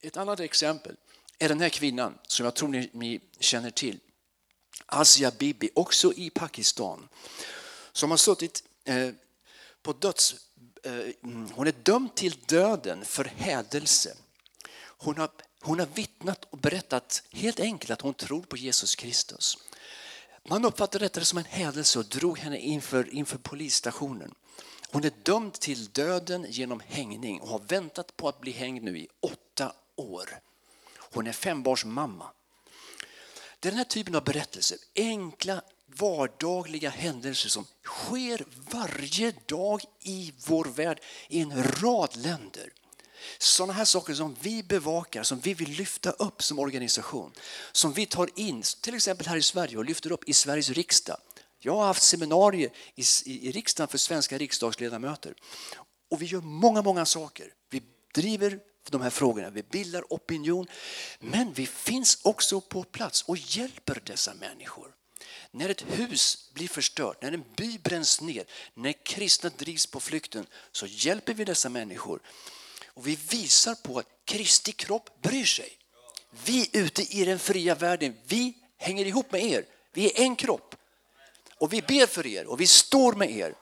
Ett annat exempel är den här kvinnan som jag tror ni, ni känner till. Asia Bibi, också i Pakistan, som har suttit eh, på döds... Eh, mm, hon är dömd till döden för hädelse. Hon har, hon har vittnat och berättat helt enkelt att hon tror på Jesus Kristus. Man uppfattade detta som en hädelse och drog henne inför, inför polisstationen. Hon är dömd till döden genom hängning och har väntat på att bli hängd nu i åtta år. Hon är fembarnsmamma. Det är den här typen av berättelser, enkla vardagliga händelser som sker varje dag i vår värld i en rad länder. Sådana här saker som vi bevakar, som vi vill lyfta upp som organisation. Som vi tar in, till exempel här i Sverige och lyfter upp i Sveriges riksdag. Jag har haft seminarier i, i, i riksdagen för svenska riksdagsledamöter. Och vi gör många, många saker. Vi driver de här frågorna, vi bildar opinion. Men vi finns också på plats och hjälper dessa människor. När ett hus blir förstört, när en by bränns ner, när kristna drivs på flykten så hjälper vi dessa människor. Och vi visar på att Kristi kropp bryr sig. Vi ute i den fria världen, vi hänger ihop med er. Vi är en kropp. Och vi ber för er och vi står med er.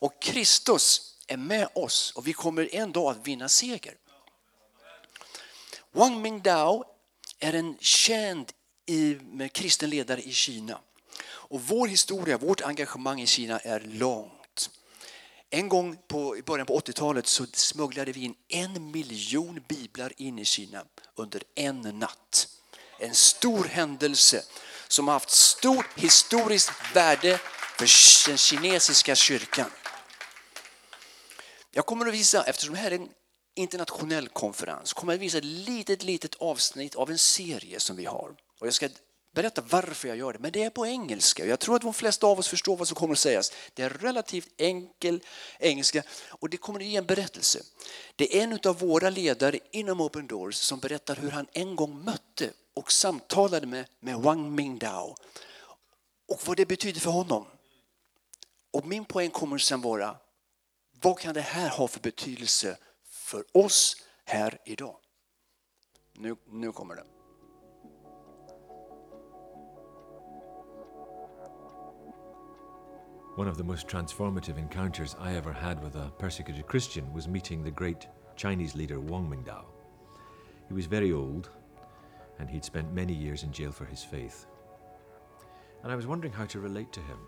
Och Kristus är med oss och vi kommer en dag att vinna seger. Wang Mingdao är en känd kristen ledare i Kina. Och vår historia, vårt engagemang i Kina är långt. En gång på, i början på 80-talet så smugglade vi in en miljon biblar in i Kina under en natt. En stor händelse som har haft stort historiskt värde för den kinesiska kyrkan. Jag kommer att visa, eftersom det här är en internationell konferens, kommer jag att visa ett litet, litet avsnitt av en serie som vi har. Och jag ska berätta varför jag gör det, men det är på engelska. Jag tror att de flesta av oss förstår vad som kommer att sägas. Det är relativt enkel engelska och det kommer att ge en berättelse. Det är en av våra ledare inom Open Doors som berättar hur han en gång mötte och samtalade med, med Wang Mingdao och vad det betyder för honom. Och min poäng kommer sen vara, vad kan det här ha för betydelse för oss här idag? Nu, nu kommer det. One of the most transformative encounters I ever had with a persecuted Christian was meeting the great Chinese leader Wang Mingdao. He was very old, and he'd spent many years in jail for his faith. And I was wondering how to relate to him.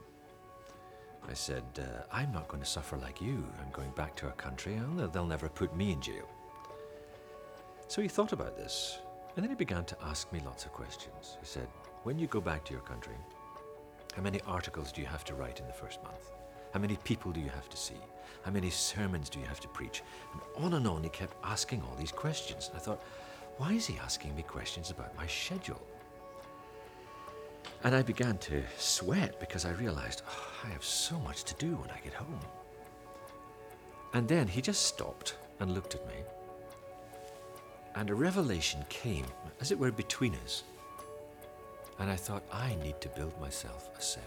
I said, uh, I'm not going to suffer like you. I'm going back to our country, and they'll never put me in jail. So he thought about this, and then he began to ask me lots of questions. He said, When you go back to your country, how many articles do you have to write in the first month? How many people do you have to see? How many sermons do you have to preach? And on and on, he kept asking all these questions. And I thought, why is he asking me questions about my schedule? And I began to sweat because I realized oh, I have so much to do when I get home. And then he just stopped and looked at me. And a revelation came, as it were, between us. And I thought, I need to build myself a cell.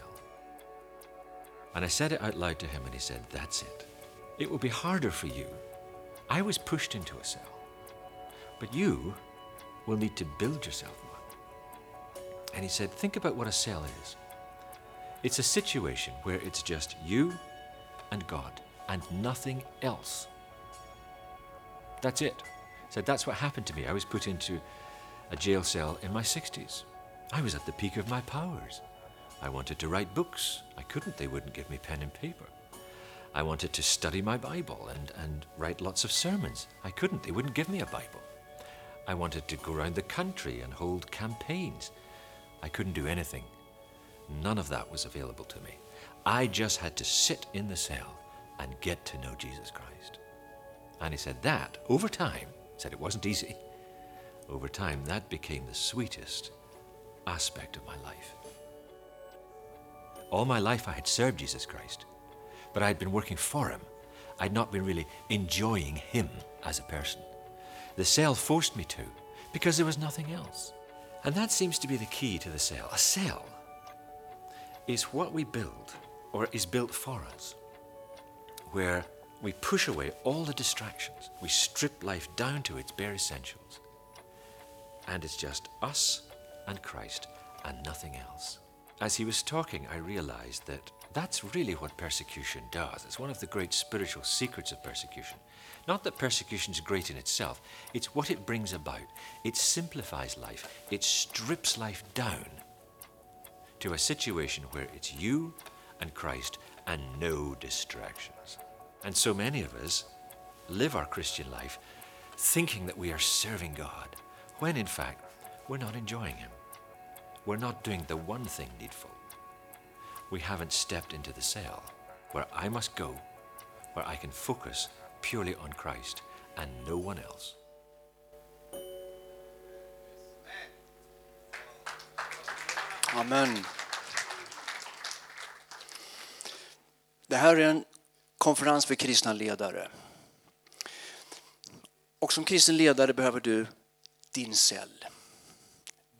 And I said it out loud to him, and he said, That's it. It will be harder for you. I was pushed into a cell. But you will need to build yourself. And he said, Think about what a cell is. It's a situation where it's just you and God and nothing else. That's it. He said, That's what happened to me. I was put into a jail cell in my 60s. I was at the peak of my powers. I wanted to write books. I couldn't, they wouldn't give me pen and paper. I wanted to study my Bible and, and write lots of sermons. I couldn't, they wouldn't give me a Bible. I wanted to go around the country and hold campaigns. I couldn't do anything. None of that was available to me. I just had to sit in the cell and get to know Jesus Christ. And he said that, over time, said it wasn't easy, over time, that became the sweetest aspect of my life. All my life I had served Jesus Christ, but I had been working for him. I'd not been really enjoying him as a person. The cell forced me to, because there was nothing else. And that seems to be the key to the cell. A cell is what we build, or is built for us, where we push away all the distractions. We strip life down to its bare essentials. and it's just us and Christ and nothing else. As he was talking, I realized that that's really what persecution does. It's one of the great spiritual secrets of persecution. Not that persecution is great in itself, it's what it brings about. It simplifies life, it strips life down to a situation where it's you and Christ and no distractions. And so many of us live our Christian life thinking that we are serving God, when in fact we're not enjoying Him. We're not doing the one thing needful. We haven't stepped into the cell where I must go, where I can focus purely on Christ and no one else. Amen. Det här är en konferens för kristna ledare. Och som kristen ledare behöver du din cell.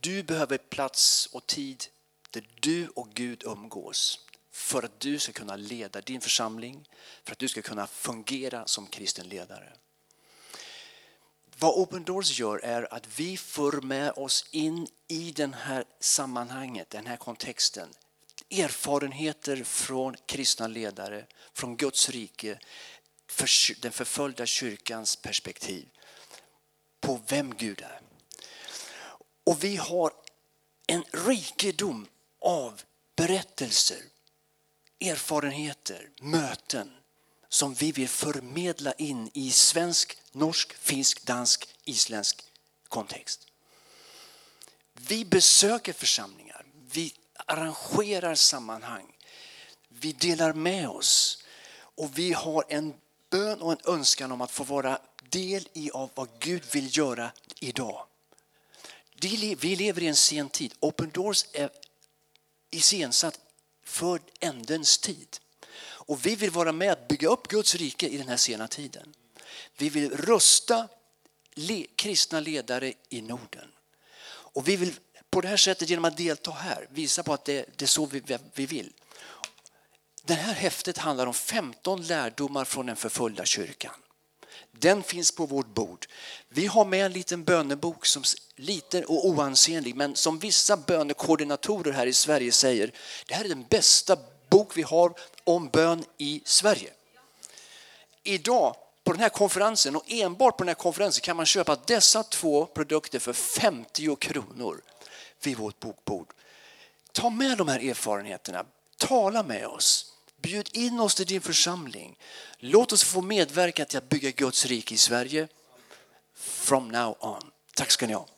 Du behöver plats och tid där du och Gud umgås för att du ska kunna leda din församling, för att du ska kunna fungera som kristen ledare. Vad Open Doors gör är att vi för med oss in i den här sammanhanget, den här kontexten. Erfarenheter från kristna ledare, från Guds rike, för den förföljda kyrkans perspektiv på vem Gud är. Och vi har en rikedom av berättelser, erfarenheter, möten som vi vill förmedla in i svensk, norsk, finsk, dansk, isländsk kontext. Vi besöker församlingar, vi arrangerar sammanhang, vi delar med oss och vi har en bön och en önskan om att få vara del i av vad Gud vill göra idag. Vi lever i en sen tid. Open Doors är iscensatt för ändens tid. Och vi vill vara med att bygga upp Guds rike i den här sena tiden. Vi vill rusta le kristna ledare i Norden. Och vi vill på det här sättet genom att delta här visa på att det, det är så vi, vi vill. Det här häftet handlar om 15 lärdomar från den förföljda kyrkan. Den finns på vårt bord. Vi har med en liten bönebok som liten och oansenlig men som vissa bönekoordinatorer här i Sverige säger, det här är den bästa bok vi har om bön i Sverige. Idag på den här konferensen och enbart på den här konferensen kan man köpa dessa två produkter för 50 kronor vid vårt bokbord. Ta med de här erfarenheterna, tala med oss. Bjud in oss till din församling. Låt oss få medverka till att bygga Guds rike i Sverige from now on. Tack ska ni ha.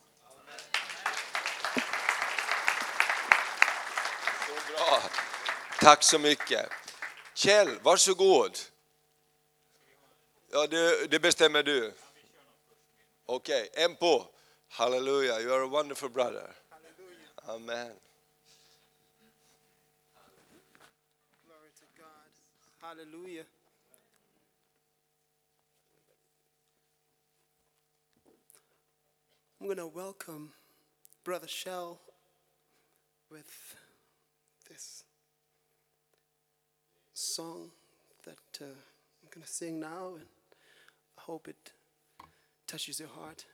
Så bra. Tack så mycket. Kjell, varsågod. Ja, det, det bestämmer du. Okej, okay. en på. Halleluja, you are a wonderful brother. Amen. Hallelujah. I'm going to welcome Brother Shell with this song that uh, I'm going to sing now, and I hope it touches your heart.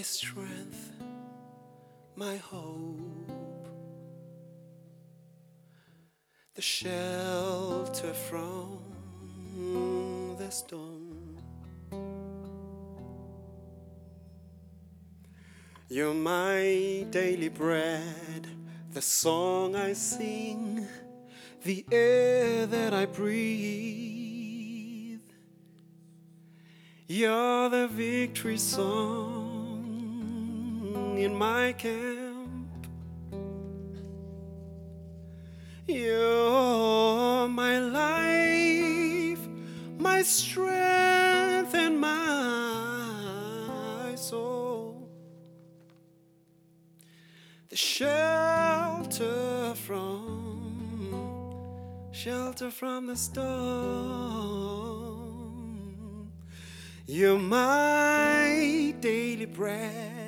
My strength, my hope, the shelter from the storm. You're my daily bread, the song I sing, the air that I breathe. You're the victory song in my camp. You're my life, my strength, and my soul. The shelter from, shelter from the storm. You're my daily bread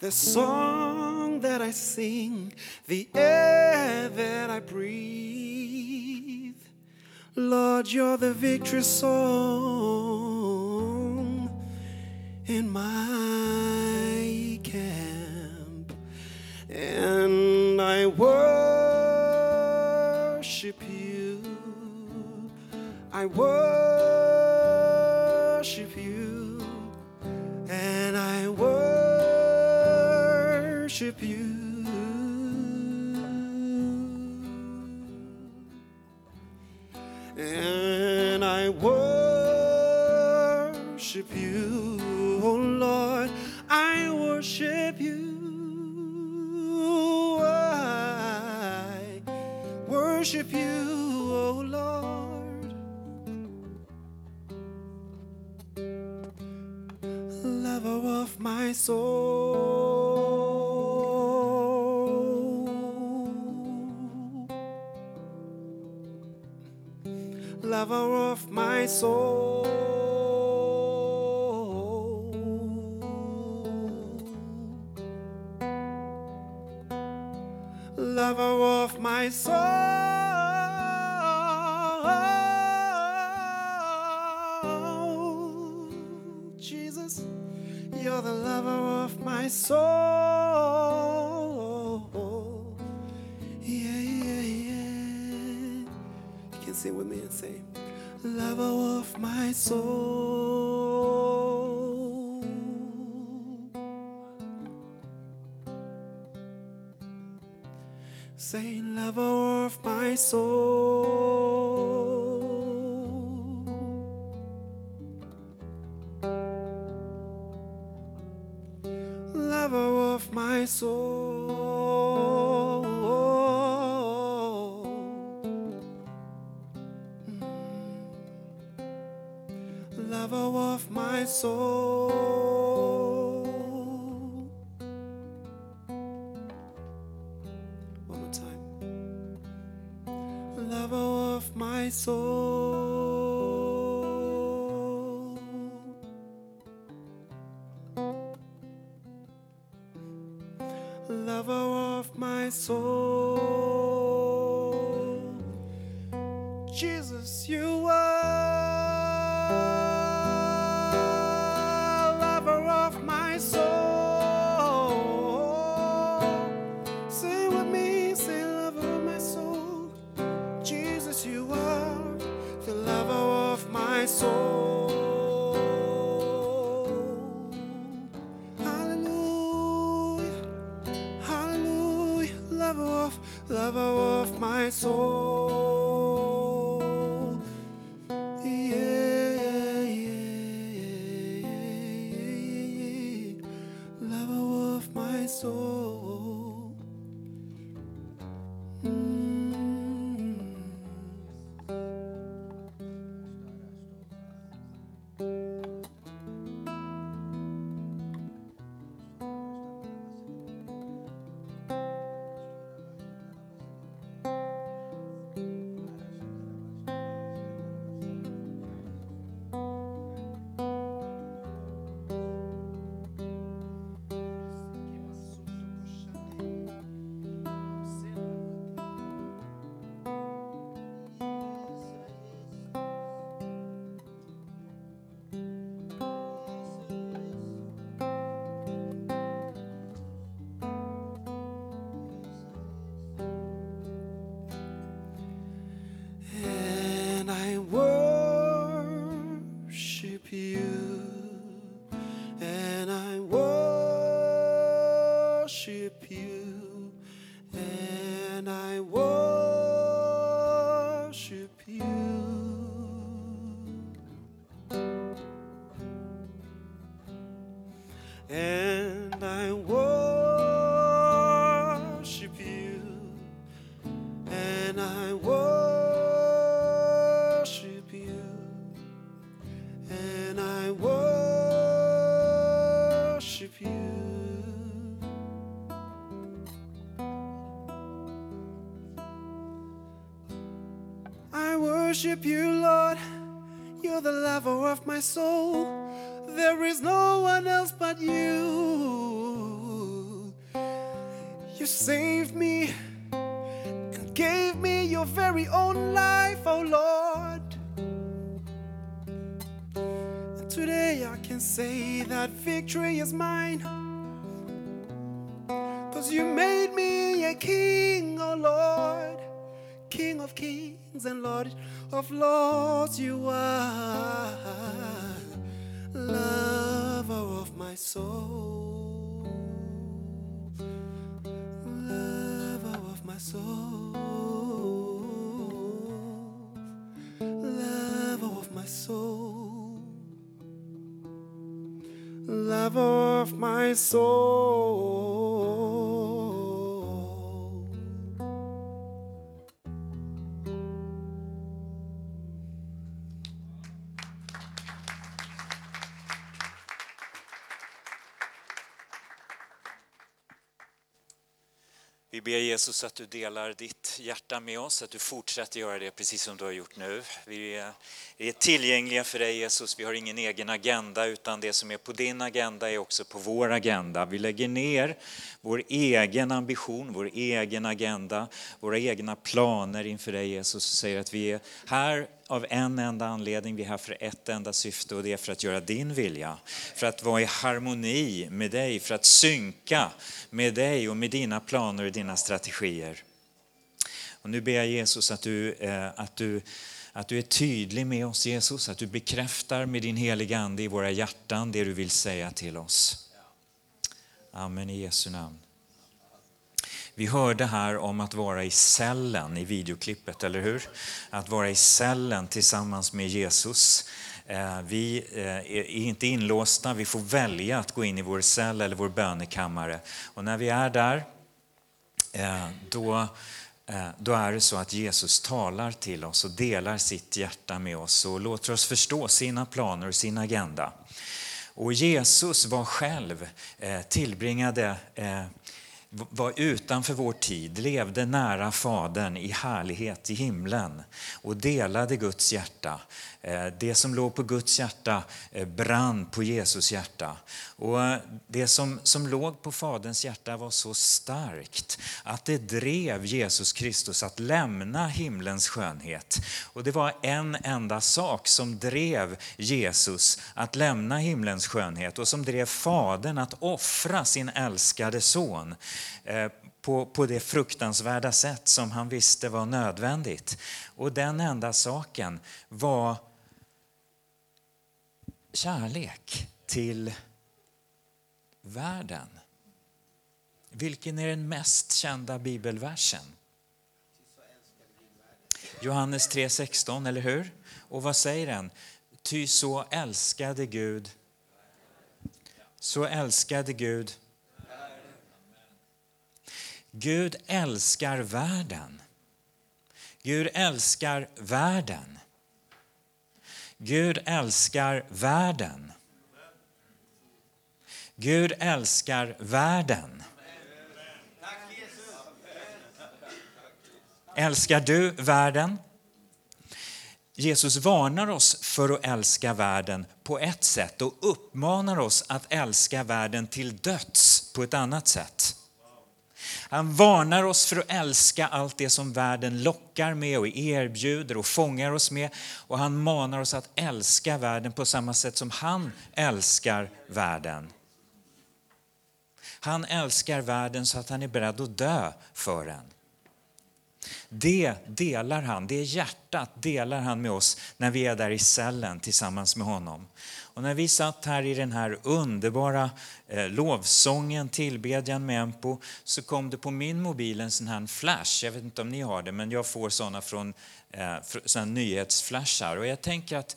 the song that I sing, the air that I breathe. Lord, you're the victory song. Jesus. You're the lover of my soul. Yeah, yeah, yeah. You can sing with me and say, Lover of my soul. Say, Lover of my soul. soul. One more time. Lover of my soul. Lover of my soul. Jesus, you soul. worship you, Lord. You're the lover of my soul. There is no one else but you. You saved me and gave me your very own life, oh Lord. And today I can say that victory is mine. Cause you made and Lord of lords, you are lover of my soul. Lover of my soul. Lover of my soul. Lover of my soul. Ber Jesus att du delar ditt hjärta med oss, att du fortsätter göra det precis som du har gjort nu. Vi är- är tillgängliga för dig Jesus, vi har ingen egen agenda utan det som är på din agenda är också på vår agenda. Vi lägger ner vår egen ambition, vår egen agenda, våra egna planer inför dig Jesus och säger att vi är här av en enda anledning, vi är här för ett enda syfte och det är för att göra din vilja. För att vara i harmoni med dig, för att synka med dig och med dina planer och dina strategier. Och nu ber jag Jesus att du, eh, att, du, att du är tydlig med oss Jesus, att du bekräftar med din heliga Ande i våra hjärtan det du vill säga till oss. Amen i Jesu namn. Vi hörde här om att vara i cellen i videoklippet, eller hur? Att vara i cellen tillsammans med Jesus. Eh, vi eh, är inte inlåsta, vi får välja att gå in i vår cell eller vår bönekammare. Och när vi är där, eh, då, då är det så att Jesus talar till oss och delar sitt hjärta med oss och låter oss förstå sina planer och sin agenda. Och Jesus var själv, tillbringade var utanför vår tid, levde nära Fadern i härlighet i himlen och delade Guds hjärta. Eh, det som låg på Guds hjärta eh, brann på Jesus hjärta. Och eh, det som, som låg på Faderns hjärta var så starkt att det drev Jesus Kristus att lämna himlens skönhet. Och det var en enda sak som drev Jesus att lämna himlens skönhet och som drev Fadern att offra sin älskade son Eh, på, på det fruktansvärda sätt som han visste var nödvändigt. Och den enda saken var kärlek till världen. Vilken är den mest kända bibelversen? Johannes 3.16, eller hur? Och vad säger den? Ty så älskade Gud så älskade Gud Gud älskar världen. Gud älskar världen. Gud älskar världen. Gud älskar världen. Älskar du världen? Jesus varnar oss för att älska världen på ett sätt och uppmanar oss att älska världen till döds på ett annat sätt. Han varnar oss för att älska allt det som världen lockar med och erbjuder och fångar oss med. Och han manar oss att älska världen på samma sätt som han älskar världen. Han älskar världen så att han är beredd att dö för den. Det delar han, det hjärtat delar han med oss när vi är där i cellen tillsammans med honom. Och när vi satt här i den här underbara eh, lovsången, tillbedjan med Empo, så kom det på min mobil en sån här flash. Jag vet inte om ni har det, men jag får såna från eh, såna nyhetsflashar. Och jag tänker att,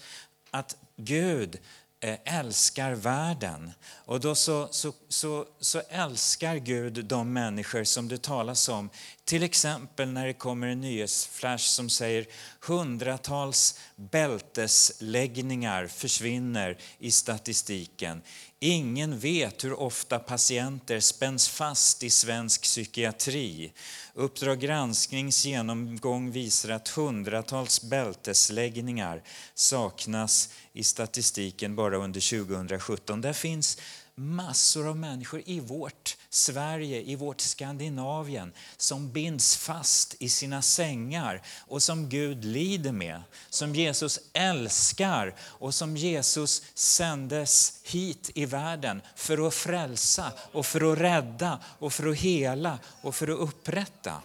att Gud Eh, älskar världen. Och då så, så, så, så älskar Gud de människor som det talas om Till exempel när det kommer en nyhetsflash som säger hundratals bältesläggningar försvinner i statistiken. Ingen vet hur ofta patienter spänns fast i svensk psykiatri. Uppdrag gransknings genomgång visar att hundratals bältesläggningar saknas i statistiken bara under 2017. Där finns massor av människor i vårt Sverige, i vårt Skandinavien som binds fast i sina sängar och som Gud lider med, som Jesus älskar och som Jesus sändes hit i världen för att frälsa och för att rädda och för att hela och för att upprätta.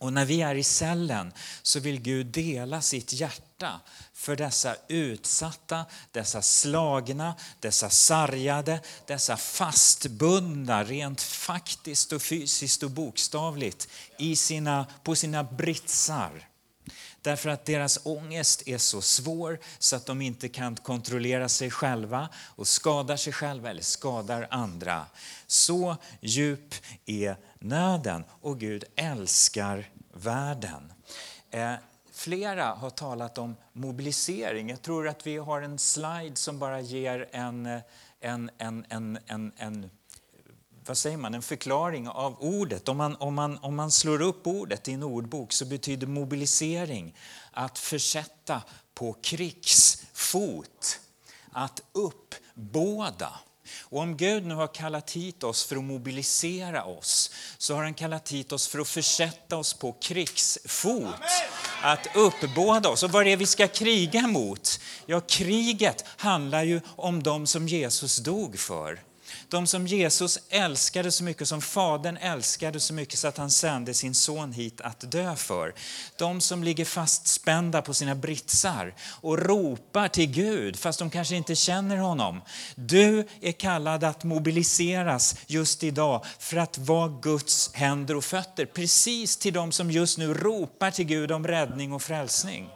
Och när vi är i cellen så vill Gud dela sitt hjärta för dessa utsatta, dessa slagna, dessa sargade, dessa fastbundna rent faktiskt och fysiskt och bokstavligt i sina, på sina britsar. Därför att deras ångest är så svår så att de inte kan kontrollera sig själva och skadar sig själva eller skadar andra. Så djup är nöden och Gud älskar världen. Eh, flera har talat om mobilisering. Jag tror att vi har en slide som bara ger en, eh, en, en, en, en, en vad säger man, en förklaring av ordet. Om man, om, man, om man slår upp ordet i en ordbok så betyder mobilisering att försätta på krigsfot, att uppbåda. Och om Gud nu har kallat hit oss för att mobilisera oss så har han kallat hit oss för att försätta oss på krigsfot. Att uppbåda oss. Och vad är det vi ska kriga mot? Ja, kriget handlar ju om de som Jesus dog för. De som Jesus älskade så mycket, som Fadern älskade så mycket så att han sände sin son hit att dö för. De som ligger fastspända på sina britsar och ropar till Gud fast de kanske inte känner honom. Du är kallad att mobiliseras just idag för att vara Guds händer och fötter. Precis till de som just nu ropar till Gud om räddning och frälsning.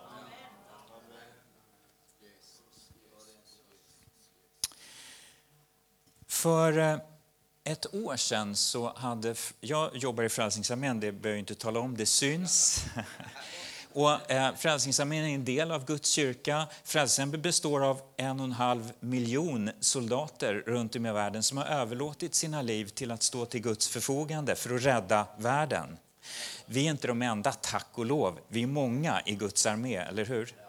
För eh, ett år sedan så hade, jag jobbar i Frälsningsarmén, det behöver jag inte tala om, det syns. Och eh, Frälsningsarmén är en del av Guds kyrka. Frälsningsarmén består av en och en halv miljon soldater runt om i världen som har överlåtit sina liv till att stå till Guds förfogande för att rädda världen. Vi är inte de enda, tack och lov. Vi är många i Guds armé, eller hur?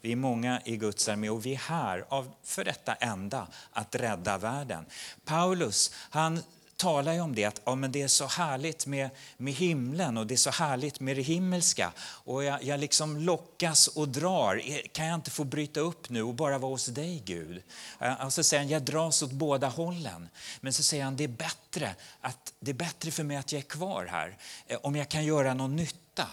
Vi är många i Guds armé och vi är här av, för detta enda, att rädda världen. Paulus, han talar ju om det, att ja, men det är så härligt med, med himlen och det är så härligt med det himmelska. Och jag, jag liksom lockas och drar. E, kan jag inte få bryta upp nu och bara vara hos dig Gud? Eh, och så säger han, jag dras åt båda hållen. Men så säger han, det är bättre, att, det är bättre för mig att jag är kvar här. Eh, om jag kan göra någon nytta.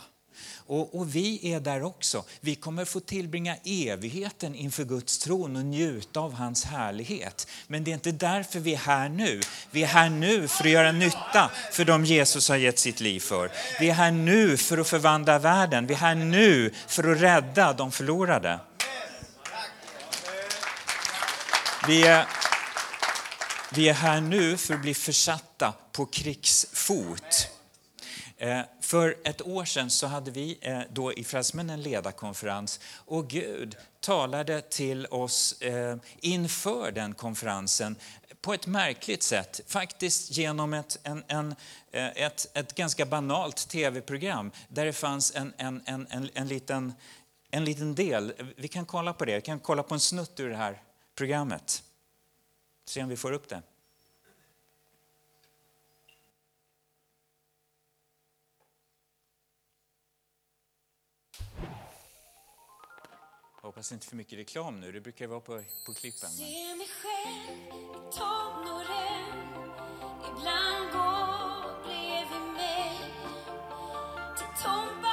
Och, och, vi är där också. Vi kommer få tillbringa evigheten inför Guds tron och njuta av hans härlighet. Men det är inte därför vi är här nu. Vi är här nu för att göra nytta för dem Jesus har gett sitt liv för. Vi är här nu för att förvandla världen. Vi är här nu för att rädda de förlorade. Vi är, vi är här nu för att bli försatta på krigsfot. Eh, för ett år sedan så hade vi eh, då i Frälsmännen en ledarkonferens och Gud talade till oss eh, inför den konferensen på ett märkligt sätt, faktiskt genom ett, en, en, ett, ett ganska banalt tv-program där det fanns en, en, en, en, en, liten, en liten del. Vi kan kolla på det, vi kan kolla på en snutt ur det här programmet. Se om vi får upp det. Hoppas inte för mycket reklam nu, det brukar vara på, på klippen. Men... Se mig själv i tonåren, ibland gå bredvid mig till Tompa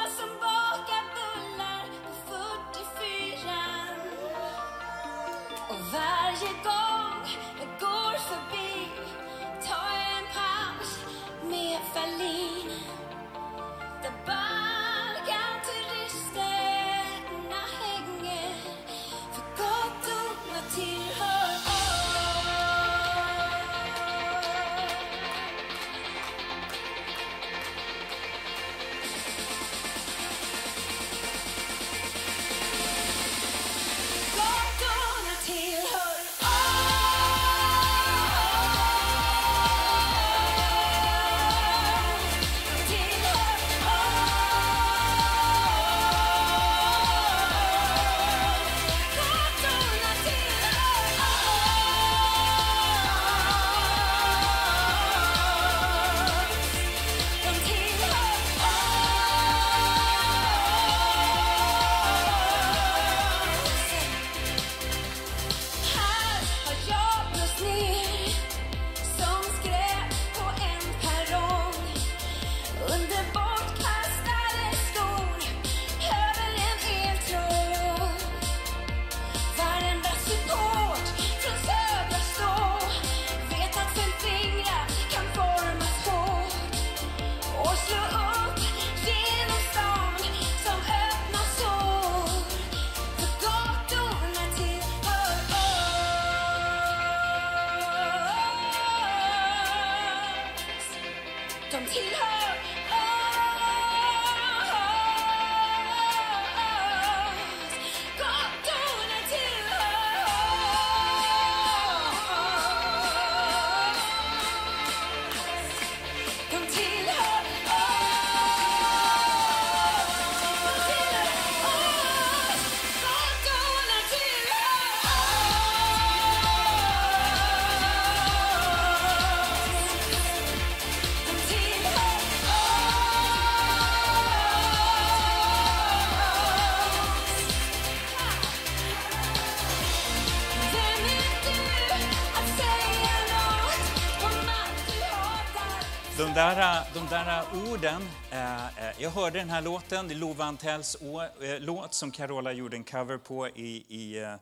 där, eh, de där orden, eh, eh, jag hörde den här låten, det är Love Antells å- eh, låt som Carola gjorde en cover på i, i eh,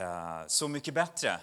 eh Så mycket bättre.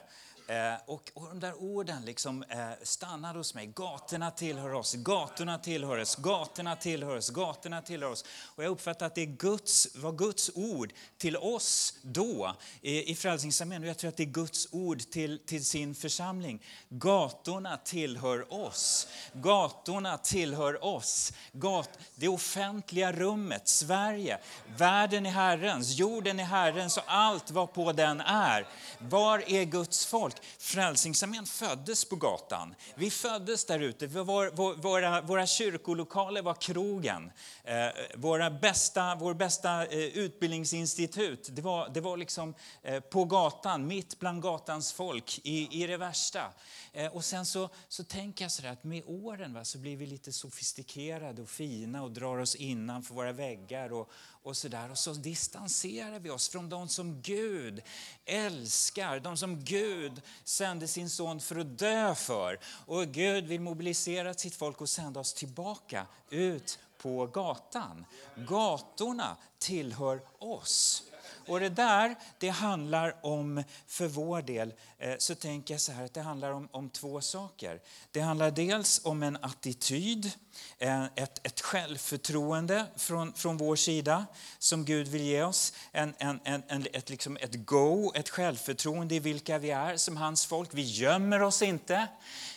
Eh, och, och de där orden liksom eh, stannade hos mig. Gatorna tillhör oss, gatorna tillhör oss, gatorna tillhör oss, gatorna tillhör oss. Och jag uppfattar att det är Guds, var Guds ord till oss då i, i Frälsningsarmén. Och jag tror att det är Guds ord till, till sin församling. Gatorna tillhör oss. Gatorna tillhör oss. Gat, det offentliga rummet, Sverige. Världen är Herrens, jorden är Herrens och allt vad på den är. Var är Guds folk? Frälsningsarmén föddes på gatan. Vi föddes där ute. Vår- Våra, våra kyrkolokaler var krogen. Eh, våra bästa, vår bästa eh, utbildningsinstitut, det var, det var liksom eh, på gatan, mitt bland gatans folk, i, i det värsta. Eh, och sen så, så tänker jag sådär att med åren va, så blir vi lite sofistikerade och fina och drar oss innanför våra väggar och, och sådär. Och så distanserar vi oss från de som Gud älskar, de som Gud sände sin son för att dö för. Och Gud vill mobilisera sitt folk och sända oss tillbaka ut på gatan. Gatorna tillhör oss. Och det där, det handlar om, för vår del, eh, så tänker jag så här att det handlar om, om två saker. Det handlar dels om en attityd, eh, ett, ett självförtroende från, från vår sida som Gud vill ge oss. En, en, en, en, ett, liksom ett go, ett självförtroende i vilka vi är som hans folk. Vi gömmer oss inte.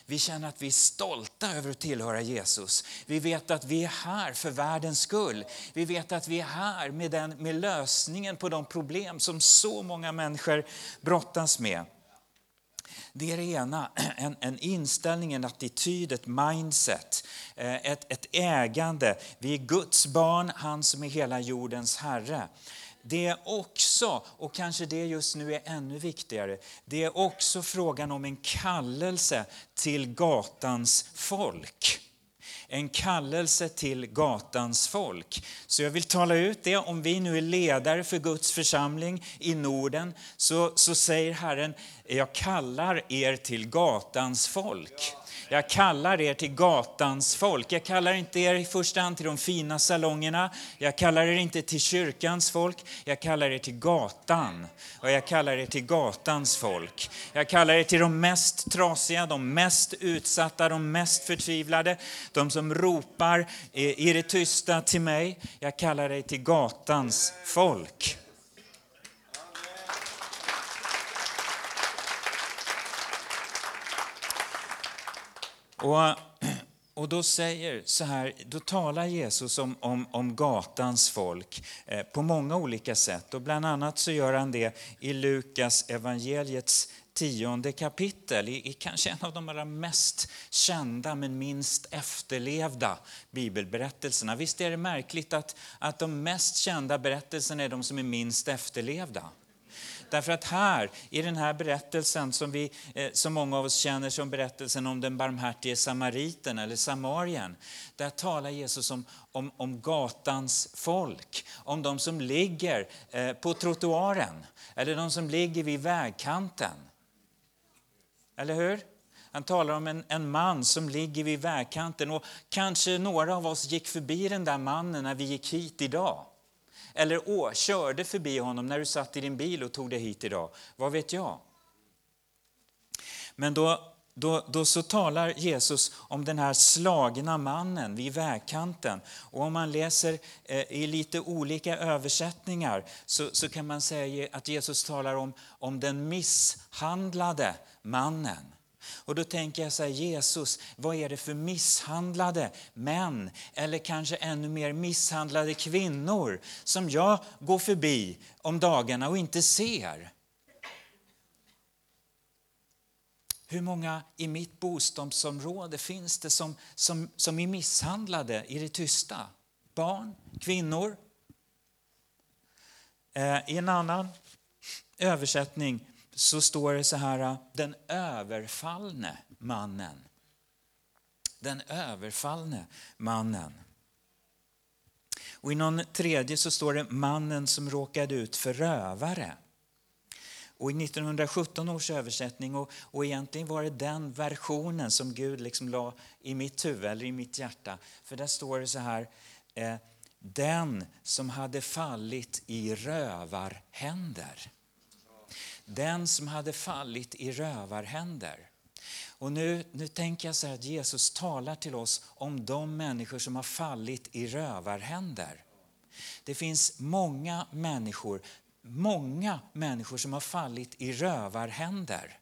Vi känner att vi är stolta över att tillhöra Jesus. Vi vet att vi är här för världens skull. Vi vet att vi är här med, den, med lösningen på de problem som så många människor brottas med. Det är det ena, en, en inställning, en attityd, ett mindset, eh, ett, ett ägande. Vi är Guds barn, han som är hela jordens herre. Det är också, och kanske det just nu är ännu viktigare, det är också frågan om en kallelse till gatans folk. En kallelse till gatans folk. Så jag vill tala ut det, om vi nu är ledare för Guds församling i Norden, så, så säger Herren, jag kallar er till gatans folk. Jag kallar er till gatans folk. Jag kallar inte er i första hand till de fina salongerna. Jag kallar er inte till kyrkans folk. Jag kallar er till gatan. Och jag kallar er till gatans folk. Jag kallar er till de mest trasiga, de mest utsatta, de mest förtvivlade. De som ropar i det tysta till mig. Jag kallar er till gatans folk. Och, och då säger så här, då talar Jesus om, om, om gatans folk eh, på många olika sätt. Och bland annat så gör han det i Lukas evangeliets tionde kapitel, i, i kanske en av de allra mest kända men minst efterlevda bibelberättelserna. Visst är det märkligt att, att de mest kända berättelserna är de som är minst efterlevda? Därför att här, i den här berättelsen som, vi, eh, som många av oss känner som berättelsen om den barmhärtige samariten eller samarien, där talar Jesus om, om, om gatans folk, om de som ligger eh, på trottoaren eller de som ligger vid vägkanten. Eller hur? Han talar om en, en man som ligger vid vägkanten och kanske några av oss gick förbi den där mannen när vi gick hit idag. Eller å, körde förbi honom när du satt i din bil och tog dig hit idag. Vad vet jag? Men då, då, då så talar Jesus om den här slagna mannen vid vägkanten. Och om man läser eh, i lite olika översättningar så, så kan man säga att Jesus talar om, om den misshandlade mannen. Och då tänker jag så här, Jesus, vad är det för misshandlade män eller kanske ännu mer misshandlade kvinnor som jag går förbi om dagarna och inte ser? Hur många i mitt bostadsområde finns det som, som, som är misshandlade i det tysta? Barn, kvinnor? Eh, I en annan översättning så står det så här, den överfallne mannen. Den överfallne mannen. Och i någon tredje så står det mannen som råkade ut för rövare. Och i 1917 års översättning, och, och egentligen var det den versionen som Gud liksom la i mitt huvud eller i mitt hjärta. För där står det så här, eh, den som hade fallit i rövarhänder. Den som hade fallit i rövarhänder. Och nu, nu tänker jag så här att Jesus talar till oss om de människor som har fallit i rövarhänder. Det finns många människor, många människor som har fallit i rövarhänder.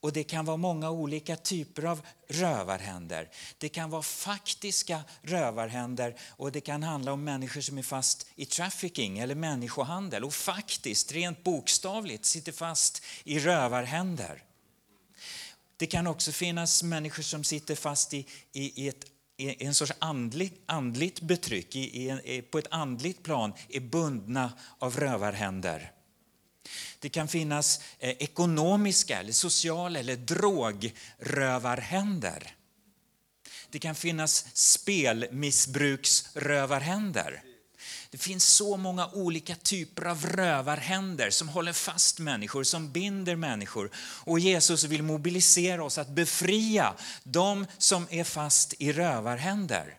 Och det kan vara många olika typer av rövarhänder. Det kan vara faktiska rövarhänder och det kan handla om människor som är fast i trafficking eller människohandel och faktiskt, rent bokstavligt, sitter fast i rövarhänder. Det kan också finnas människor som sitter fast i, i, i ett i en sorts andlig, andligt betryck, i, i, på ett andligt plan, är bundna av rövarhänder. Det kan finnas eh, ekonomiska, eller sociala eller drogrövarhänder. Det kan finnas spelmissbruksrövarhänder. Det finns så många olika typer av rövarhänder som håller fast människor, som binder människor. Och Jesus vill mobilisera oss att befria de som är fast i rövarhänder.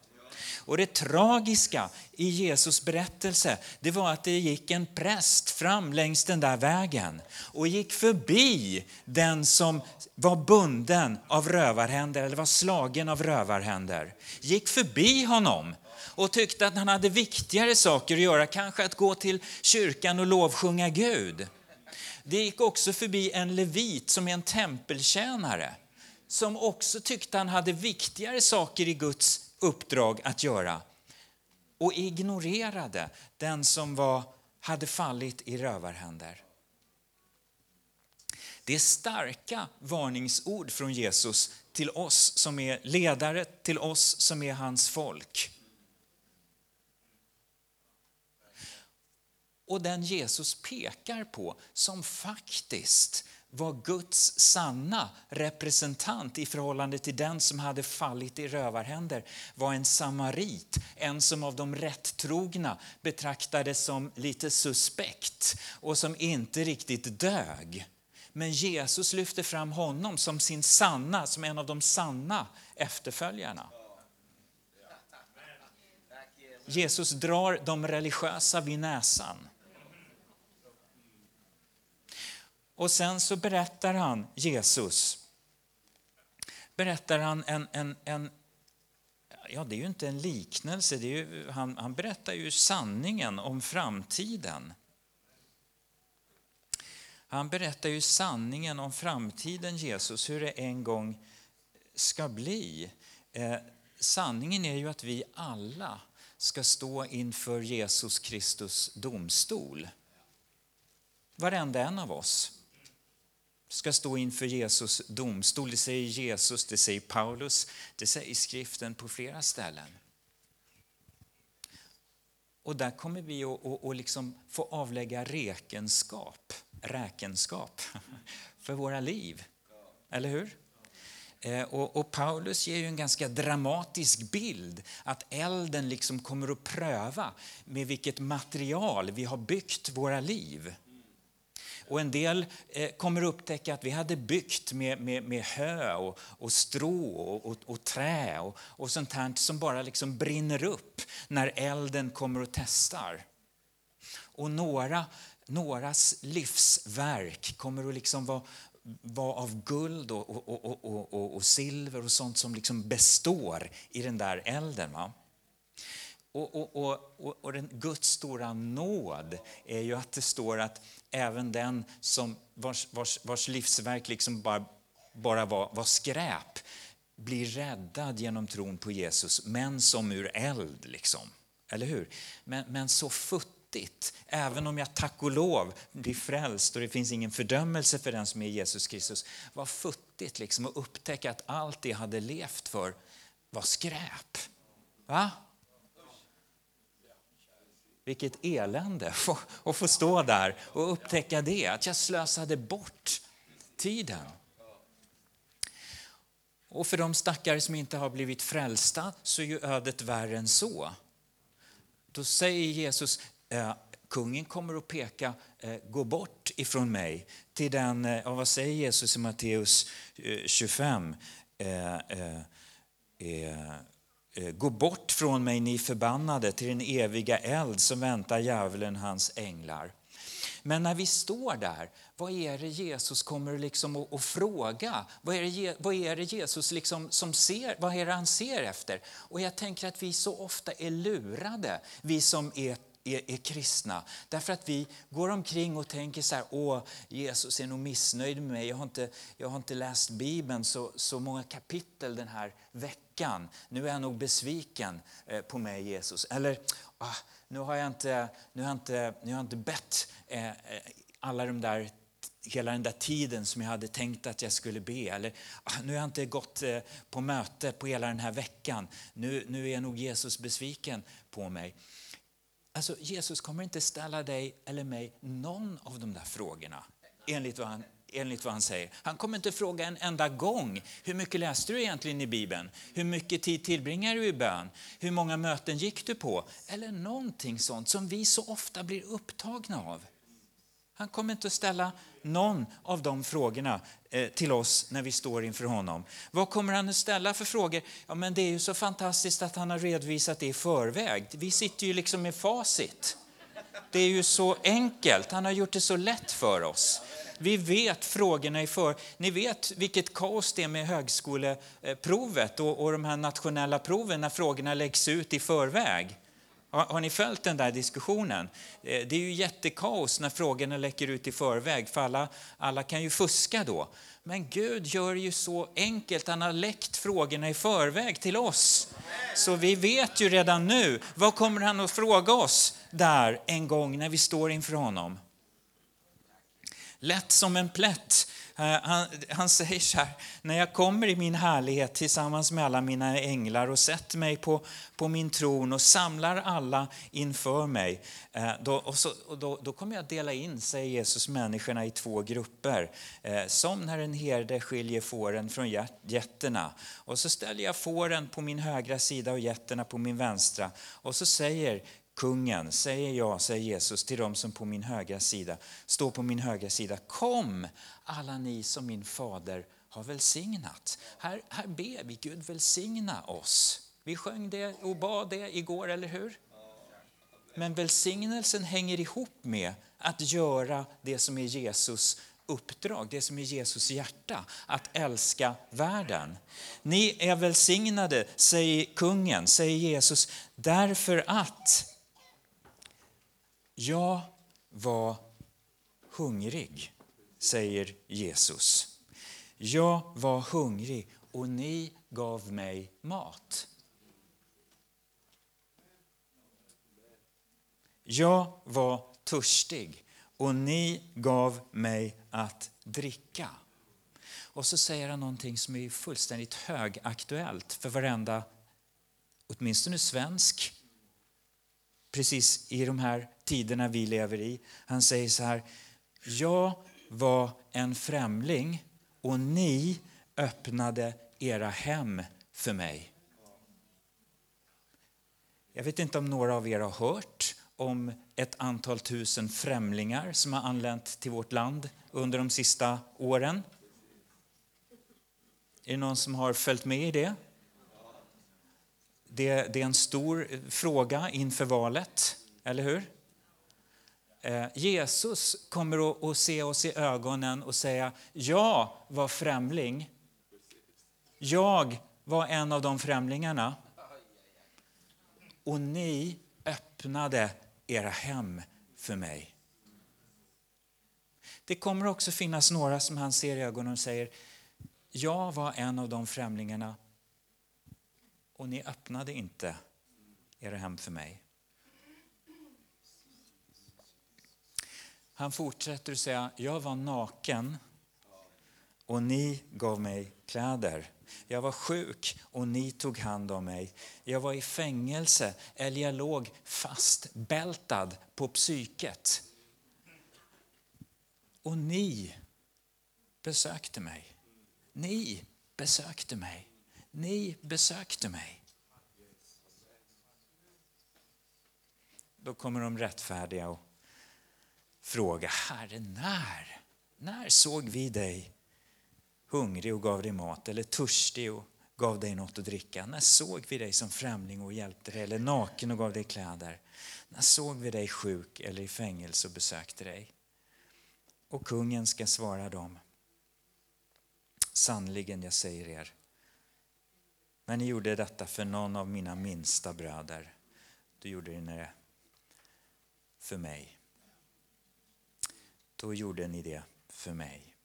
Och det tragiska i Jesus berättelse, det var att det gick en präst fram längs den där vägen och gick förbi den som var bunden av rövarhänder eller var slagen av rövarhänder. Gick förbi honom och tyckte att han hade viktigare saker att göra, kanske att gå till kyrkan och lovsjunga Gud. Det gick också förbi en levit som är en tempeltjänare som också tyckte han hade viktigare saker i Guds uppdrag att göra och ignorerade den som var, hade fallit i rövarhänder. Det är starka varningsord från Jesus till oss som är ledare, till oss som är hans folk. Och den Jesus pekar på som faktiskt var Guds sanna representant i förhållande till den som hade fallit i rövarhänder var en samarit, en som av de rättrogna betraktades som lite suspekt och som inte riktigt dög. Men Jesus lyfte fram honom som sin sanna, som en av de sanna efterföljarna. Jesus drar de religiösa vid näsan. Och sen så berättar han, Jesus, berättar han en, en, en ja det är ju inte en liknelse, det är ju, han, han berättar ju sanningen om framtiden. Han berättar ju sanningen om framtiden, Jesus, hur det en gång ska bli. Eh, sanningen är ju att vi alla ska stå inför Jesus Kristus domstol. Varenda en av oss ska stå inför Jesus domstol. Det säger Jesus, det säger Paulus, det säger skriften på flera ställen. Och där kommer vi att, att, att liksom få avlägga räkenskap, räkenskap för våra liv. Eller hur? Eh, och, och, Paulus ger ju en ganska dramatisk bild att elden liksom kommer att pröva med vilket material vi har byggt våra liv. Och en del eh, kommer upptäcka att vi hade byggt med, med, med hö och, och strå och, och, och, trä och, och sånt här som bara liksom brinner upp när elden kommer och testar. Och några, någras livsverk kommer att liksom vara var av guld och, och, och, och, och, silver och sånt som liksom består i den där elden. Va? Och, och, och, och, den Guds stora nåd är ju att det står att även den som vars, vars, vars livsverk liksom bara, bara var, var skräp blir räddad genom tron på Jesus, men som ur eld. Liksom. Eller hur? Men, men så futtigt, även om jag tack och lov blir frälst och det finns ingen fördömelse för den som är Jesus Kristus. Vad futtigt liksom att upptäcka att allt det jag hade levt för var skräp. Va? Vilket elände att få stå där och upptäcka det, att jag slösade bort tiden. Och för de stackare som inte har blivit frälsta så är ju ödet värre än så. Då säger Jesus, eh, kungen kommer att peka eh, gå bort ifrån mig till den, eh, ja, vad säger Jesus i Matteus eh, 25? Eh, gå bort från mig, ni förbannade, till den eviga eld som väntar djävulen och hans änglar. Men när vi står där, vad är det Jesus kommer liksom att, att fråga? Vad är, det, vad är det Jesus liksom som ser, vad är det han ser efter? Och jag tänker att vi så ofta är lurade, vi som är är, är kristna. Därför att vi går omkring och tänker så här, åh, Jesus är nog missnöjd med mig. Jag har inte, jag har inte läst Bibeln så, så många kapitel den här veckan. Nu är jag nog besviken eh, på mig, Jesus. Eller, ah, nu har jag inte, nu har jag inte, nu har jag inte bett eh, eh alla de där hela den där tiden som jag hade tänkt att jag skulle be. Eller ah, nu har jag inte gått eh, på möte på hela den här veckan. Nu, nu är nog Jesus besviken på mig. Alltså, Jesus kommer inte ställa dig eller mig någon av de där frågorna enligt vad han, enligt vad han säger. Han kommer inte fråga en enda gång hur mycket läste du egentligen i Bibeln? Hur mycket tid tillbringar du i bön? Hur många möten gick du på? Eller någonting sånt som vi så ofta blir upptagna av. Han kommer inte att ställa någon av de frågorna eh, till oss när vi står inför honom. Vad kommer han att ställa för frågor? Ja, men det är ju så fantastiskt att han har redovisat det i förväg. Vi sitter ju liksom med facit. Det är ju så enkelt. Han har gjort det så lätt för oss. Vi vet frågorna i för. Ni vet vilket kaos det är med högskoleprovet och, och de här nationella proven när frågorna läggs ut i förväg. Har, har ni följt den där diskussionen? Eh, det är ju jättekaos när frågorna läcker ut i förväg, för alla, alla kan ju fuska då. Men Gud gör det ju så enkelt, han har läckt frågorna i förväg till oss. Så vi vet ju redan nu, vad kommer han att fråga oss där en gång när vi står inför honom? Lätt som en plätt. Eh, han, han säger så här, när jag kommer i min härlighet tillsammans med alla mina änglar och sätter mig på, på min tron och samlar alla inför mig, eh, då, och så, och då, då kommer jag dela in, säger Jesus, människorna i två grupper. Eh, som när en herde skiljer fåren från getterna. Och så ställer jag fåren på min högra sida och getterna på min vänstra. Och så säger kungen, säger jag, säger Jesus till dem som på min högra sida, står på min högra sida. Kom alla ni som min fader har välsignat. Här, här ber vi Gud välsigna oss. Vi sjöng det och bad det igår, eller hur? Men välsignelsen hänger ihop med att göra det som är Jesus uppdrag, det som är Jesus hjärta, att älska världen. Ni är välsignade, säger kungen, säger Jesus, därför att jag var hungrig, säger Jesus. Jag var hungrig och ni gav mig mat. Jag var törstig och ni gav mig att dricka. Och så säger han någonting som är fullständigt högaktuellt för varenda, åtminstone svensk, precis i de här tiderna vi lever i. Han säger så här, jag var en främling och ni öppnade era hem för mig. Jag vet inte om några av er har hört om ett antal tusen främlingar som har anlänt till vårt land under de sista åren. Är det någon som har följt med i det? Det, det är en stor fråga inför valet, eller hur? Eh, Jesus kommer att, att se oss i ögonen och säga, jag var främling. Jag var en av de främlingarna. Och ni öppnade era hem för mig. Det kommer också finnas några som han ser i ögonen och säger, jag var en av de främlingarna och ni öppnade inte era hem för mig. Han fortsätter att säga, jag var naken och ni gav mig kläder. Jag var sjuk och ni tog hand om mig. Jag var i fängelse eller jag låg fastbältad på psyket. Och ni besökte mig. Ni besökte mig. Ni besökte mig. Då kommer de rättfärdiga och fråga, Herre, när? När såg vi dig hungrig och gav dig mat eller törstig och gav dig något att dricka? När såg vi dig som främling och hjälpte dig eller naken och gav dig kläder? När såg vi dig sjuk eller i fängelse och besökte dig? Och kungen ska svara dem. Sannerligen, jag säger er, när ni gjorde detta för någon av mina minsta bröder, då gjorde ni det för mig. Då gjorde ni det för mig.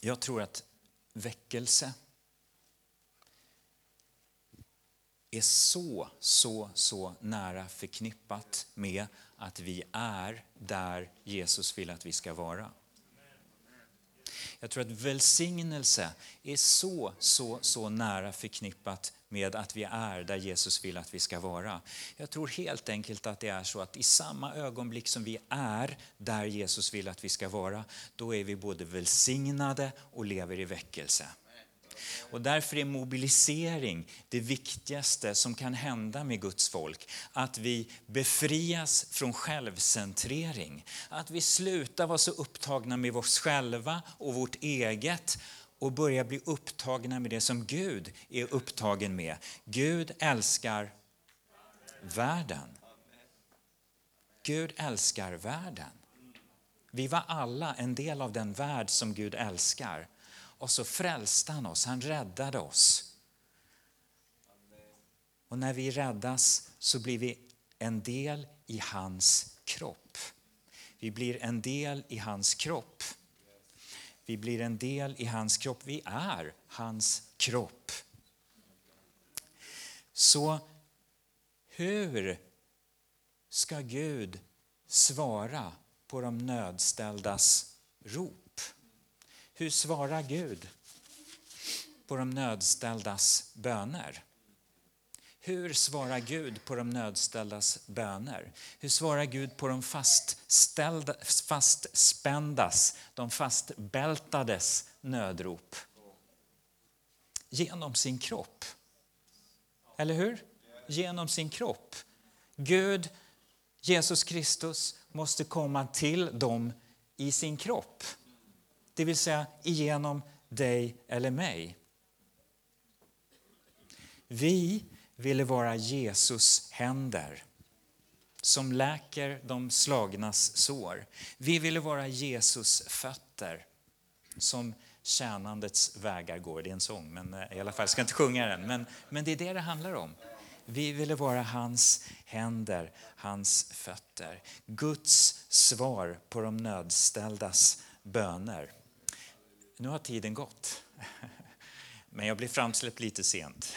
Jag tror att väckelse är så, så, så nära förknippat med att vi är där Jesus vill att vi ska vara. Jag tror att välsignelse är så, så, så nära förknippat med att vi är där Jesus vill att vi ska vara. Jag tror helt enkelt att det är så att i samma ögonblick som vi är där Jesus vill att vi ska vara, då är vi både välsignade och lever i väckelse. Och därför är mobilisering det viktigaste som kan hända med Guds folk. Att vi befrias från självcentrering. Att vi slutar vara så upptagna med oss själva och vårt eget och börjar bli upptagna med det som Gud är upptagen med. Gud älskar världen. Gud älskar världen. Vi var alla en del av den värld som Gud älskar. Och så frälste han oss, han räddade oss. Och när vi räddas så blir vi en del i hans kropp. Vi blir en del i hans kropp. Vi blir en del i hans kropp. Vi är hans kropp. Så hur ska Gud svara på de nödställdas rop? Hur svarar Gud på de nödställdas böner? Hur svarar Gud på de nödställdas böner? Hur svarar Gud på de fastställda, fastspändas, de fastbältades nödrop? Genom sin kropp. Eller hur? Genom sin kropp. Gud, Jesus Kristus, måste komma till dem i sin kropp det vill säga igenom dig eller mig. Vi ville vara Jesus händer som läker de slagnas sår. Vi ville vara Jesus fötter som tjänandets vägar går. Det är en sång, men eh, i alla fall, jag ska inte sjunga den. Men, men det är det det handlar om. Vi ville vara hans händer, hans fötter. Guds svar på de nödställdas böner. Nu har tiden gått. Men jag blev framsläppt lite sent.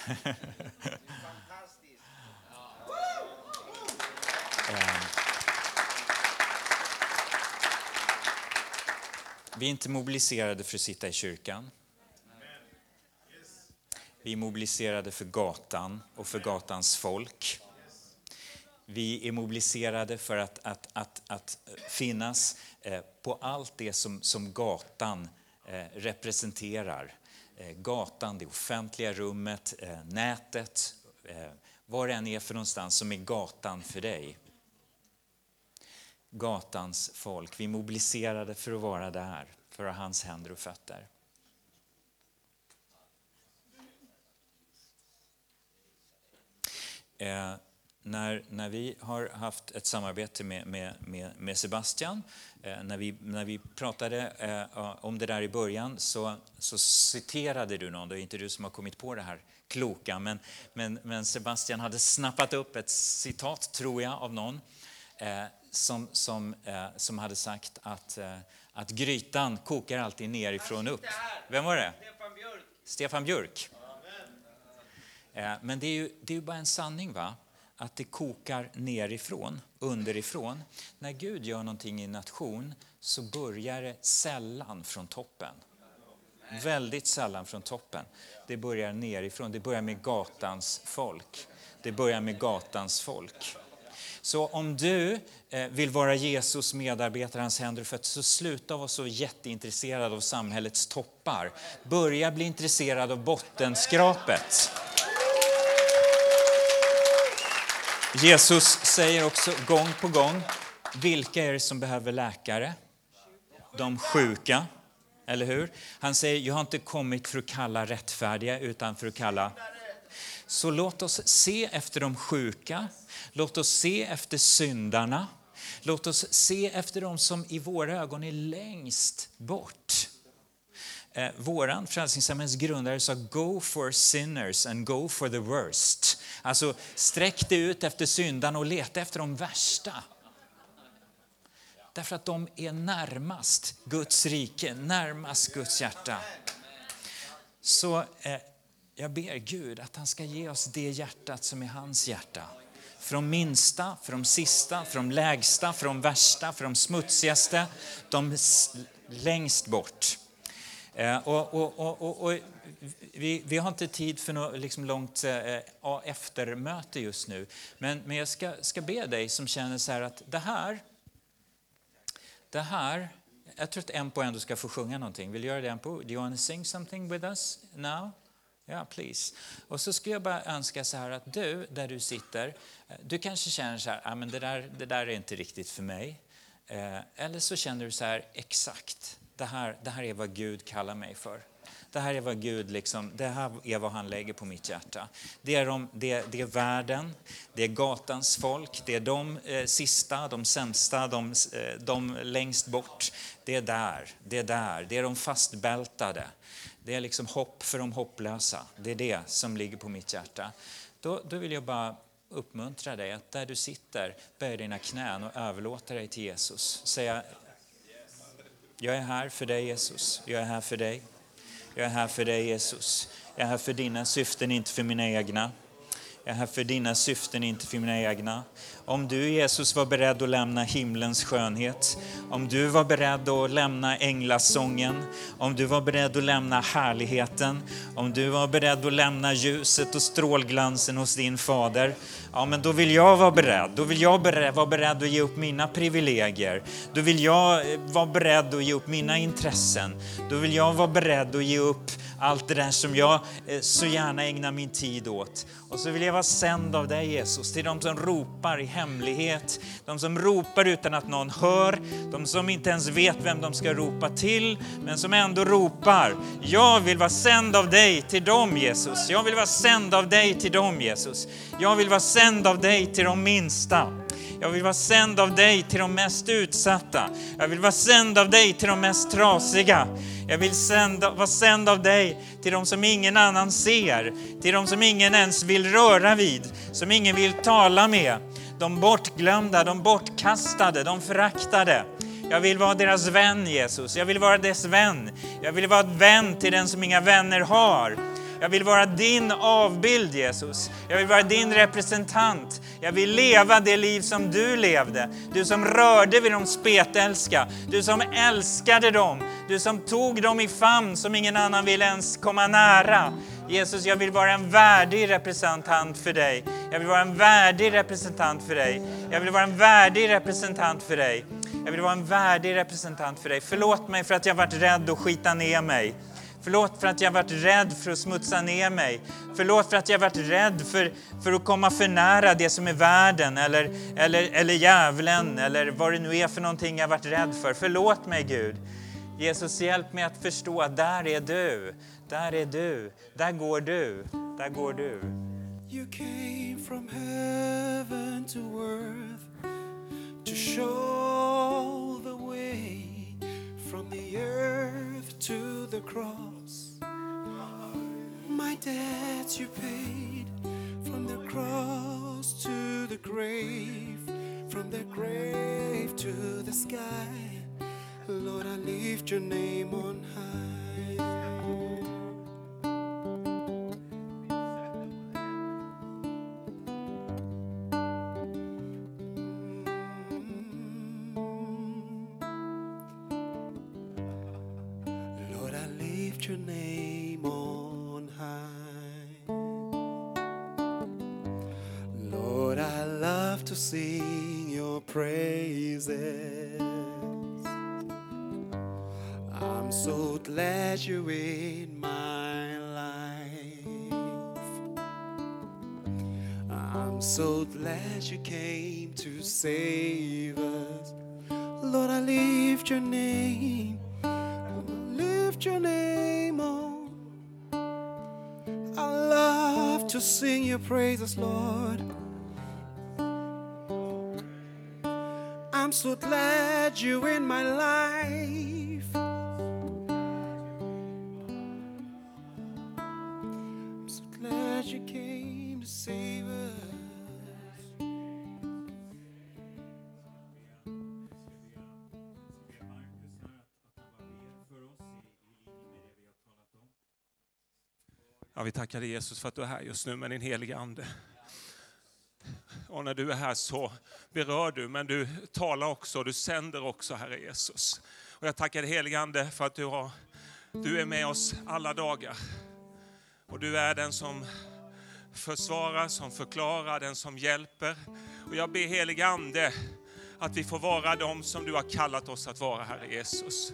Ehm. Vi är inte mobiliserade för att sitta i kyrkan. Vi är mobiliserade för gatan och för gatans folk. Vi är mobiliserade för att, att, att, att finnas eh, på allt det som, som gatan Eh, representerar. Eh, gatan, det offentliga rummet, eh, nätet, vad det än är för någonstans som är gatan för dig. Gatans folk. Vi mobiliserade för att vara där, för att ha hans händer och fötter när, när vi har haft ett samarbete med, med, med, med Sebastian, eh, när, vi, när vi pratade eh, om det där i början så, så citerade du någon, det är inte du som har kommit på det här kloka, men, men, men Sebastian hade snappat upp ett citat, tror jag, av någon eh, som, som, som hade sagt att, att grytan kokar alltid nerifrån upp. Vem var det? Stefan Björk. Stefan Björk. Men det är ju det är ju bara en sanning. va? Att det kokar nerifrån, underifrån. När Gud gör någonting i en nation så börjar det sällan från toppen. Väldigt sällan från toppen. Det börjar nerifrån, det börjar med gatans folk. Det börjar med gatans folk. Så om du eh, vill vara Jesus medarbetare, hans händer och fötter, så sluta vara så jätteintresserad av samhällets toppar. Börja bli intresserad av bottenskrapet. Jesus säger också gång på gång, vilka är det som behöver läkare? De sjuka, eller hur? Han säger, jag har inte kommit för att kalla rättfärdiga utan för att kalla så låt oss se efter de sjuka, låt oss se efter syndarna, låt oss se efter de som i våra ögon är längst bort. Eh, våran Frälsningsarméns grundare sa Go for sinners and go for the worst. Alltså sträck dig ut efter syndarna och leta efter de värsta. Därför att de är närmast Guds rike, närmast Guds hjärta. Så eh, jag ber Gud att han ska ge oss det hjärtat som är hans hjärta. För de minsta, för de sista, för de lägsta, för de värsta, för de smutsigaste, de längst bort. Eh, och, och, och, och vi, vi, har inte tid för något liksom långt eh, eh, eftermöte just nu. Men, men jag ska, ska be dig som känner så här att det här, det här jag tror att Empo ändå ska få sjunga någonting. Vill du göra det Empo? Do you want to sing something with us now? Ja, please. Och så skulle jag bara önska så här att du, där du sitter, eh, du kanske känner så här, ah, men det där, det där är inte riktigt för mig. Eh, eller så känner du så här, exakt, det här, det här är vad Gud kallar mig för. Det här är vad Gud liksom, det här är vad han lägger på mitt hjärta. Det är, de, det, det är världen, det är gatans folk, det är de eh, sista, de sämsta, de, eh, de längst bort. Det är där, det är där, det är de fastbältade. Det är liksom hopp för de hopplösa. Det är det som ligger på mitt hjärta. Då, då vill jag bara uppmuntra dig att där du sitter, böj dina knän och överlåta dig till Jesus. Säga, jag är här för dig Jesus, jag är här för dig. Jag är här för dig Jesus. Jag är här för dina syften, inte för mina egna. Jag är här för dina syften, inte för mina egna. Om du Jesus var beredd att lämna himlens skönhet, om du var beredd att lämna änglasången, om du var beredd att lämna härligheten, om du var beredd att lämna ljuset och strålglansen hos din fader, ja men då vill jag vara beredd. Då vill jag vara beredd att ge upp mina privilegier. Då vill jag eh, vara beredd att ge upp mina intressen. Då vill jag vara beredd att ge upp allt det där som jag eh, så gärna ägnar min tid åt. Och så vill jag vara sänd av dig Jesus, till de som ropar i hemlighet, de som ropar utan att någon hör, de som inte ens vet vem de ska ropa till, men som ändå ropar. Jag vill vara sänd av dig till dem Jesus. Jag vill vara sänd av dig till dem Jesus. Jag vill vara sänd av dig till de minsta. Jag vill vara sänd av dig till de mest utsatta. Jag vill vara sänd av dig till de mest trasiga. Jag vill sända, vara sänd av dig till de som ingen annan ser, till de som ingen ens vill röra vid, som ingen vill tala med. De bortglömda, de bortkastade, de föraktade. Jag vill vara deras vän Jesus, jag vill vara dess vän. Jag vill vara vän till den som inga vänner har. Jag vill vara din avbild Jesus. Jag vill vara din representant. Jag vill leva det liv som du levde. Du som rörde vid de spetälska. Du som älskade dem. Du som tog dem i famn som ingen annan vill ens komma nära. Jesus, jag vill vara en värdig representant för dig. Jag vill vara en värdig representant för dig. Jag vill vara en värdig representant för dig. Jag vill vara en värdig representant för dig. Förlåt mig för att jag varit rädd att skita ner mig. Förlåt för att jag varit rädd för att smutsa ner mig. Förlåt för att jag varit rädd för, för att komma för nära det som är världen eller, eller, eller djävulen eller vad det nu är för någonting jag varit rädd för. Förlåt mig Gud. Jesus, hjälp mig att förstå att där är du. Där är du. Där går du. Där går du. You came from heaven to earth to show the way from the earth to the cross. My debts you paid from the cross to the grave, from the grave to the sky. Lord, I lift your name on high. To see praises. I'm so glad you're in my life. I'm so glad you came to save us. Lord, I lift your name. I lift your name on. I love to sing your praises, Lord. So glad you in my life. I'm so glad you came to save us. Ja, vi tackar dig Jesus för att du är här just nu med din heliga Ande. När du är här så berör du, men du talar också, du sänder också, Herre Jesus. Och jag tackar dig helige Ande för att du, har, du är med oss alla dagar. Och du är den som försvarar, som förklarar, den som hjälper. Och jag ber helige Ande att vi får vara de som du har kallat oss att vara, Herre Jesus.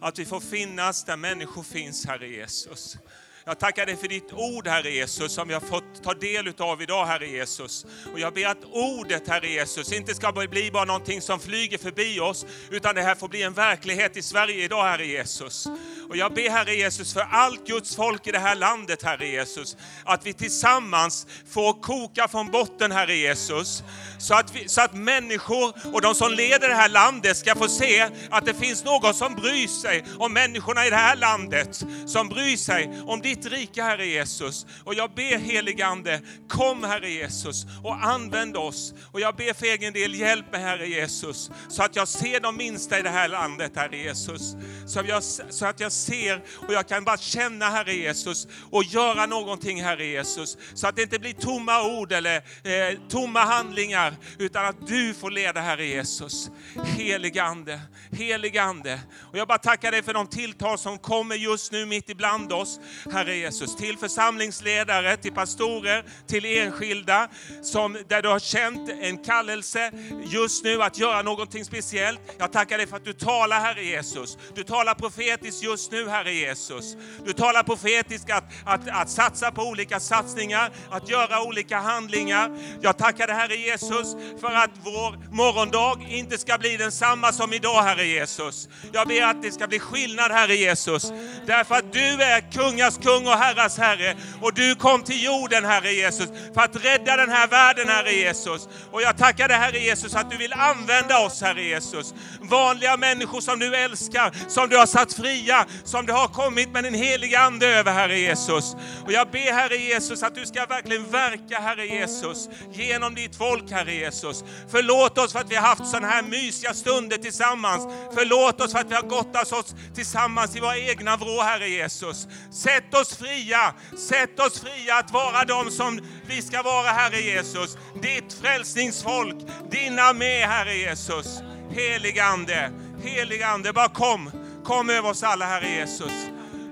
Att vi får finnas där människor finns, Herre Jesus. Jag tackar dig för ditt ord, Herre Jesus, som vi har fått ta del av idag, Herre Jesus. Och jag ber att ordet, Herre Jesus, inte ska bli bara någonting som flyger förbi oss, utan det här får bli en verklighet i Sverige idag, Herre Jesus. Och jag ber, Herre Jesus, för allt Guds folk i det här landet, Herre Jesus, att vi tillsammans får koka från botten, Herre Jesus. Så att, vi, så att människor och de som leder det här landet ska få se att det finns någon som bryr sig om människorna i det här landet. Som bryr sig om ditt rike, Herre Jesus. Och jag ber helige Ande, kom Herre Jesus och använd oss. Och jag ber för egen del, hjälp mig Herre Jesus. Så att jag ser de minsta i det här landet, Herre Jesus. Så, jag, så att jag ser och jag kan bara känna Herre Jesus och göra någonting Herre Jesus. Så att det inte blir tomma ord eller eh, tomma handlingar utan att du får leda Herre Jesus. Helige Ande, helige Ande. Och jag bara tackar dig för de tilltal som kommer just nu mitt ibland oss, Herre Jesus. Till församlingsledare, till pastorer, till enskilda som, där du har känt en kallelse just nu att göra någonting speciellt. Jag tackar dig för att du talar Herre Jesus. Du talar profetiskt just just nu Herre Jesus. Du talar profetiskt att, att, att satsa på olika satsningar, att göra olika handlingar. Jag tackar dig Herre Jesus för att vår morgondag inte ska bli densamma som idag Herre Jesus. Jag ber att det ska bli skillnad Herre Jesus. Därför att du är kungars kung och herrars herre och du kom till jorden Herre Jesus för att rädda den här världen Herre Jesus. Och jag tackar dig Herre Jesus att du vill använda oss Herre Jesus. Vanliga människor som du älskar, som du har satt fria, som du har kommit med den heliga Ande över Herre Jesus. Och jag ber Herre Jesus att du ska verkligen verka Herre Jesus genom ditt folk Herre Jesus. Förlåt oss för att vi har haft sådana här mysiga stunder tillsammans. Förlåt oss för att vi har gottat oss tillsammans i våra egna vrå Herre Jesus. Sätt oss fria, sätt oss fria att vara de som vi ska vara Herre Jesus. Ditt frälsningsfolk, dina med Herre Jesus. Helige Ande, helige Ande, bara kom. Kom över oss alla Herre Jesus.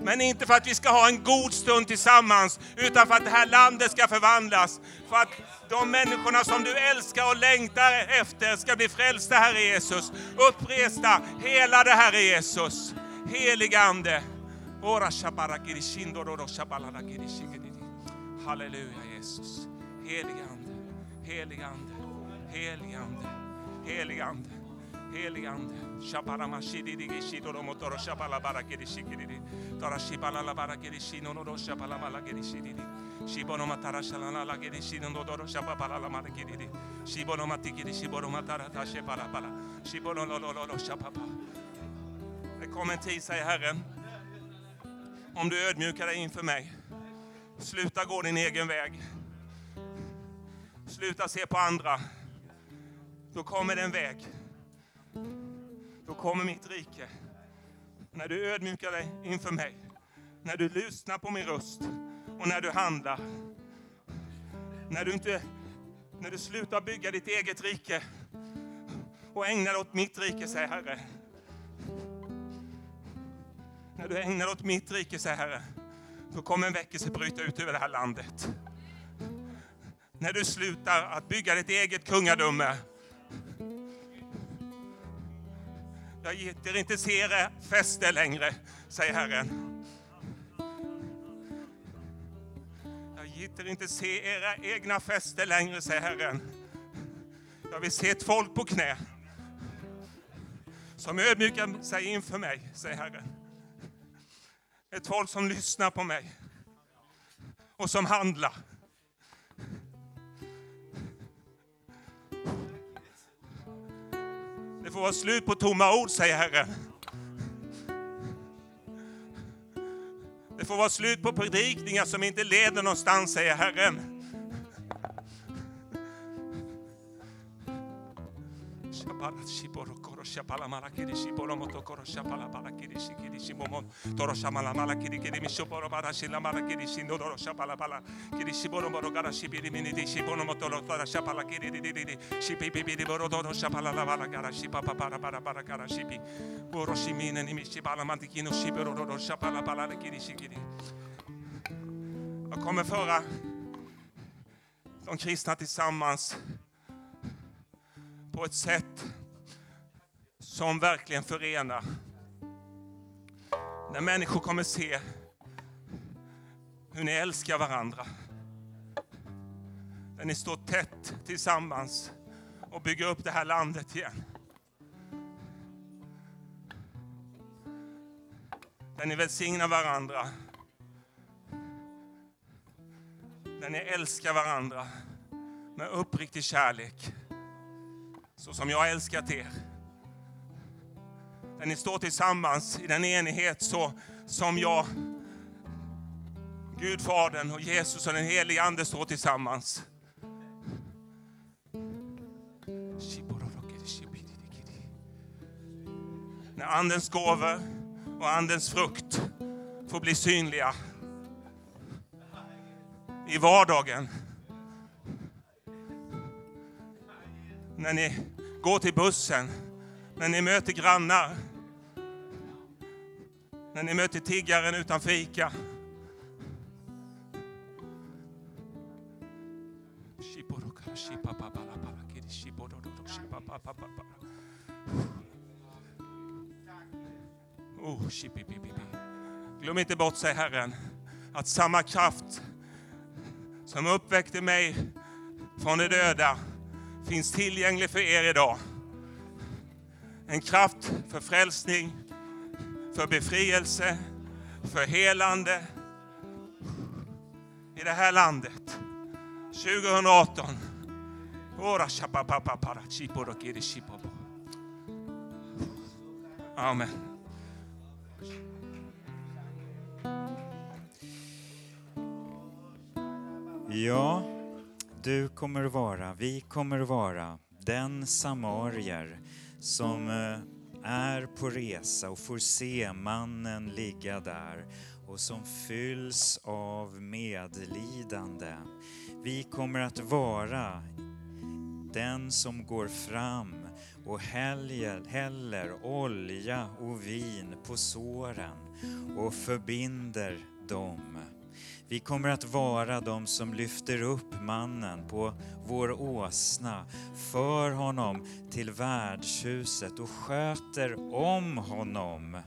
Men inte för att vi ska ha en god stund tillsammans, utan för att det här landet ska förvandlas. För att de människorna som du älskar och längtar efter ska bli frälsta, Herre Jesus. Uppresta, helade, Herre Jesus. Helig Ande. Ora shabarakiri shindororo shabaladakiri shikiri. Halleluja Jesus. Helig Ande, helig Ande, helig Ande, det kommer en tid, säger Herren, om du ödmjukar dig inför mig. Sluta gå din egen väg. Sluta se på andra. Då kommer det en väg. Då kommer mitt rike. När du ödmjukar dig inför mig. När du lyssnar på min röst och när du handlar. När du inte när du slutar bygga ditt eget rike och ägnar dig åt mitt rike, säger Herre. När du ägnar dig åt mitt rike, säger Herre, då kommer en väckelse bryta ut över det här landet. När du slutar att bygga ditt eget kungadöme jag gitter inte se era fäste längre, säger Herren. Jag gitter inte se era egna fäste längre, säger Herren. Jag vill se ett folk på knä som ödmjukar sig inför mig, säger Herren. Ett folk som lyssnar på mig och som handlar. Det får vara slut på tomma ord, säger Herren. Det får vara slut på predikningar som inte leder någonstans, säger Herren shapala mala kiri si shiporo moto koro shapala pala kiri si shikiri shimomon toro shamala mala mala kiri kiri mi shoboro mara si la mala kiri si shindo doro shapala pala kiri si shiboro moro gara shibiri mini di si shibono moto lo tara sha pala kiri di di di di. Pi pi di boro doro shapala la bala gara si pa para para para gara shipi boro mina ni mi si shibala mantikino shiboro doro shapala pala kiri si kiri. Jag kommer föra de kristna tillsammans på ett sätt som verkligen förenar. När människor kommer se hur ni älskar varandra. När ni står tätt tillsammans och bygger upp det här landet igen. Där ni välsignar varandra. Där ni älskar varandra med uppriktig kärlek. Så som jag älskat er. Där ni står tillsammans i den enighet så som jag, Gud Fadern och Jesus och den helige Ande står tillsammans. När Andens gåvor och Andens frukt får bli synliga i vardagen. När ni går till bussen, när ni möter grannar, när ni möter tiggaren utan fika. Oh, Glöm inte bort, säger Herren, att samma kraft som uppväckte mig från de döda finns tillgänglig för er idag. En kraft för frälsning, för befrielse, för helande i det här landet. 2018. Amen. Ja, du kommer vara, vi kommer vara den samarier som eh, är på resa och får se mannen ligga där och som fylls av medlidande. Vi kommer att vara den som går fram och häller, häller olja och vin på såren och förbinder dem. Vi kommer att vara de som lyfter upp mannen på vår åsna, för honom till värdshuset och sköter om honom.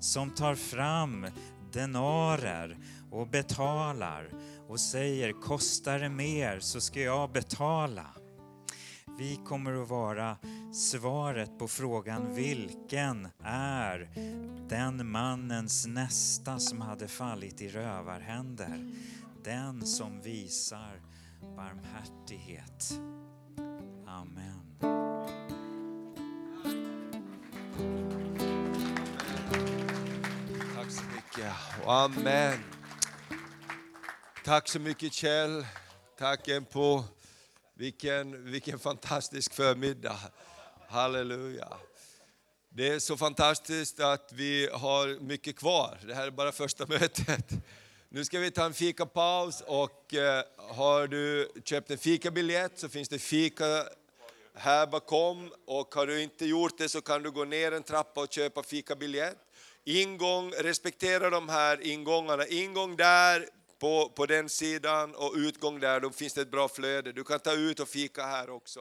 Som tar fram denarer och betalar och säger kostar det mer så ska jag betala. Vi kommer att vara svaret på frågan vilken är den mannens nästa som hade fallit i rövarhänder? Den som visar barmhärtighet. Amen. Tack så mycket. Amen. Tack så mycket Kjell. Tack på vilken, vilken fantastisk förmiddag. Halleluja. Det är så fantastiskt att vi har mycket kvar. Det här är bara första mötet. Nu ska vi ta en fikapaus och eh, har du köpt en fikabiljett så finns det fika här bakom och har du inte gjort det så kan du gå ner en trappa och köpa fikabiljett. Ingång, respektera de här ingångarna. Ingång där på, på den sidan och utgång där, då finns det ett bra flöde. Du kan ta ut och fika här också.